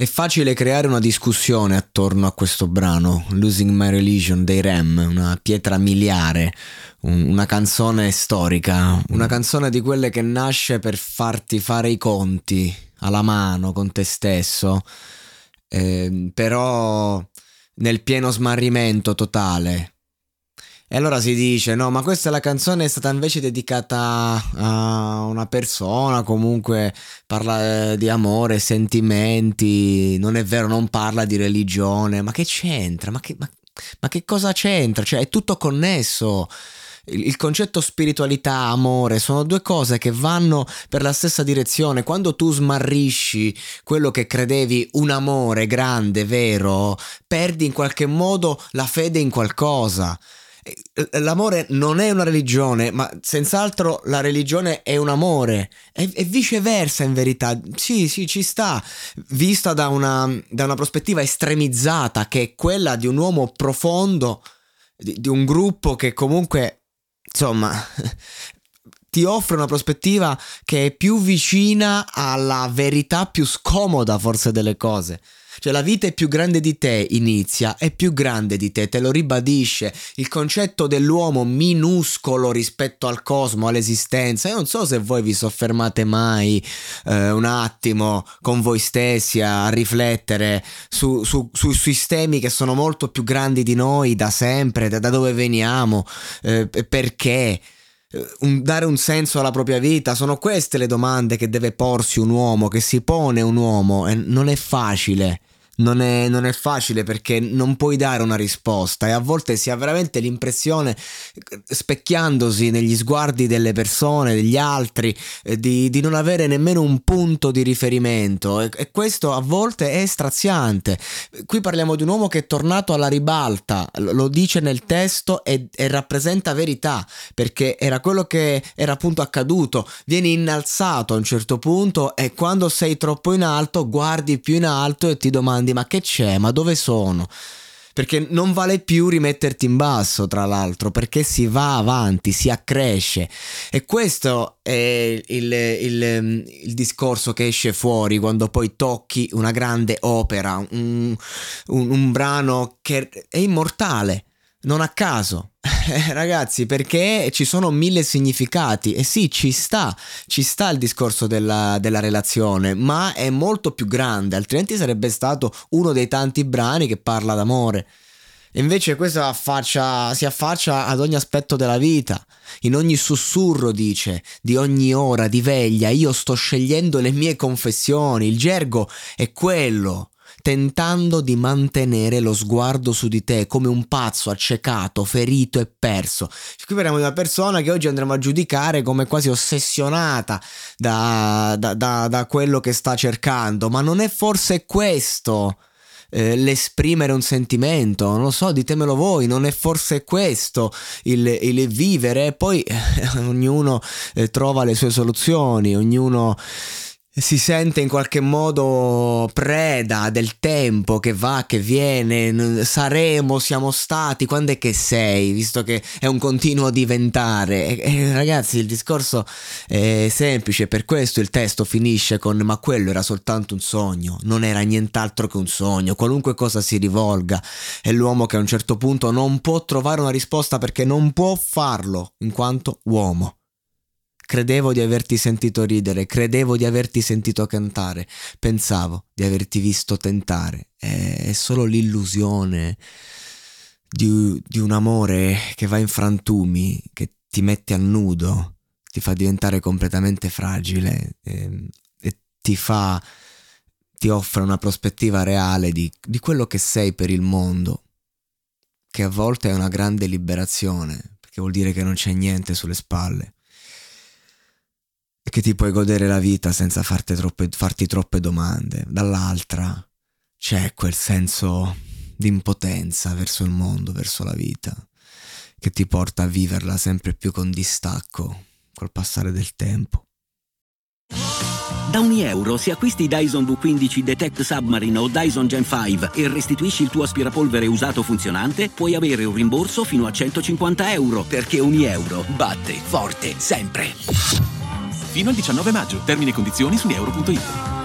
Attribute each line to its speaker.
Speaker 1: È facile creare una discussione attorno a questo brano, Losing My Religion dei Rem, una pietra miliare, un, una canzone storica, una canzone di quelle che nasce per farti fare i conti alla mano con te stesso, eh, però nel pieno smarrimento totale. E allora si dice: no, ma questa la canzone è stata invece dedicata a una persona, comunque parla eh, di amore, sentimenti. Non è vero, non parla di religione. Ma che c'entra? Ma che, ma, ma che cosa c'entra? Cioè, è tutto connesso. Il, il concetto spiritualità, amore, sono due cose che vanno per la stessa direzione. Quando tu smarrisci quello che credevi un amore grande, vero, perdi in qualche modo la fede in qualcosa. Eh, l'amore non è una religione, ma senz'altro la religione è un amore, e, e viceversa in verità. Sì, sì, ci sta, vista da una, da una, prospettiva estremizzata, che è quella di un uomo profondo, di, di un gruppo che comunque, insomma, ti offre una prospettiva che è più vicina alla verità più scomoda forse delle cose. Cioè la vita è più grande di te, inizia, è più grande di te, te lo ribadisce. Il concetto dell'uomo minuscolo rispetto al cosmo, all'esistenza. Io non so se voi vi soffermate mai eh, un attimo con voi stessi a riflettere su, su, su, sistemi che sono molto più grandi di noi da sempre, da, da dove veniamo, eh, perché un, dare un senso alla propria vita? Sono queste le domande che deve porsi un uomo, che si pone un uomo e non è facile non è, non è, facile perché non puoi dare una risposta e a volte si ha veramente l'impressione, specchiandosi negli sguardi delle persone, degli altri, eh, di, di, non avere nemmeno un punto di riferimento e, e, questo a volte è straziante. Qui parliamo di un uomo che è tornato alla ribalta, lo dice nel testo e, e rappresenta verità perché era quello che era appunto accaduto, vieni innalzato a un certo punto e quando sei troppo in alto guardi più in alto e ti domandi domandi ma che c'è, ma dove sono? Perché non vale più rimetterti in basso, tra l'altro, perché si va avanti, si accresce. E questo è il, il, il discorso che esce fuori quando poi tocchi una grande opera, un, un, un brano che è immortale, non a caso. Ragazzi, perché ci sono mille significati e sì, ci sta, ci sta il discorso della, della, relazione, ma è molto più grande, altrimenti sarebbe stato uno dei tanti brani che parla d'amore. invece questo affaccia, si affaccia ad ogni aspetto della vita, in ogni sussurro dice, di ogni ora di veglia, io sto scegliendo le mie confessioni, il gergo è quello tentando di mantenere lo sguardo su di te come un pazzo accecato, ferito e perso. Qui parliamo di una persona che oggi andremo a giudicare come quasi ossessionata da, da, da, da quello che sta cercando, ma non è forse questo? Eh, l'esprimere un sentimento, non lo so, ditemelo voi, non è forse questo il, il vivere? Poi eh, ognuno eh, trova le sue soluzioni, ognuno si sente in qualche modo preda del tempo che va, che viene, saremo, siamo stati, quando è che sei, visto che è un continuo diventare. E, ragazzi, il discorso è semplice, per questo il testo finisce con ma quello era soltanto un sogno, non era nient'altro che un sogno, qualunque cosa si rivolga, è l'uomo che a un certo punto non può trovare una risposta perché non può farlo in quanto uomo. Credevo di averti sentito ridere, credevo di averti sentito cantare, pensavo di averti visto tentare. È solo l'illusione di, di un amore che va in frantumi, che ti mette a nudo, ti fa diventare completamente fragile e, ehm, e ti fa ti offre una prospettiva reale di, di, quello che sei per il mondo, che a volte è una grande liberazione, perché vuol dire che non c'è niente sulle spalle che ti puoi godere la vita senza troppe, farti troppe domande. Dall'altra c'è quel senso di impotenza verso il mondo, verso la vita, che ti porta a viverla sempre più con distacco col passare del tempo.
Speaker 2: Da ogni euro, se acquisti Dyson V15 Detect Submarine o Dyson Gen 5 e restituisci il tuo aspirapolvere usato funzionante, puoi avere un rimborso fino a 150 euro, perché ogni euro batte forte sempre.
Speaker 3: Fino al 19 maggio. Termini e condizioni su euro.it.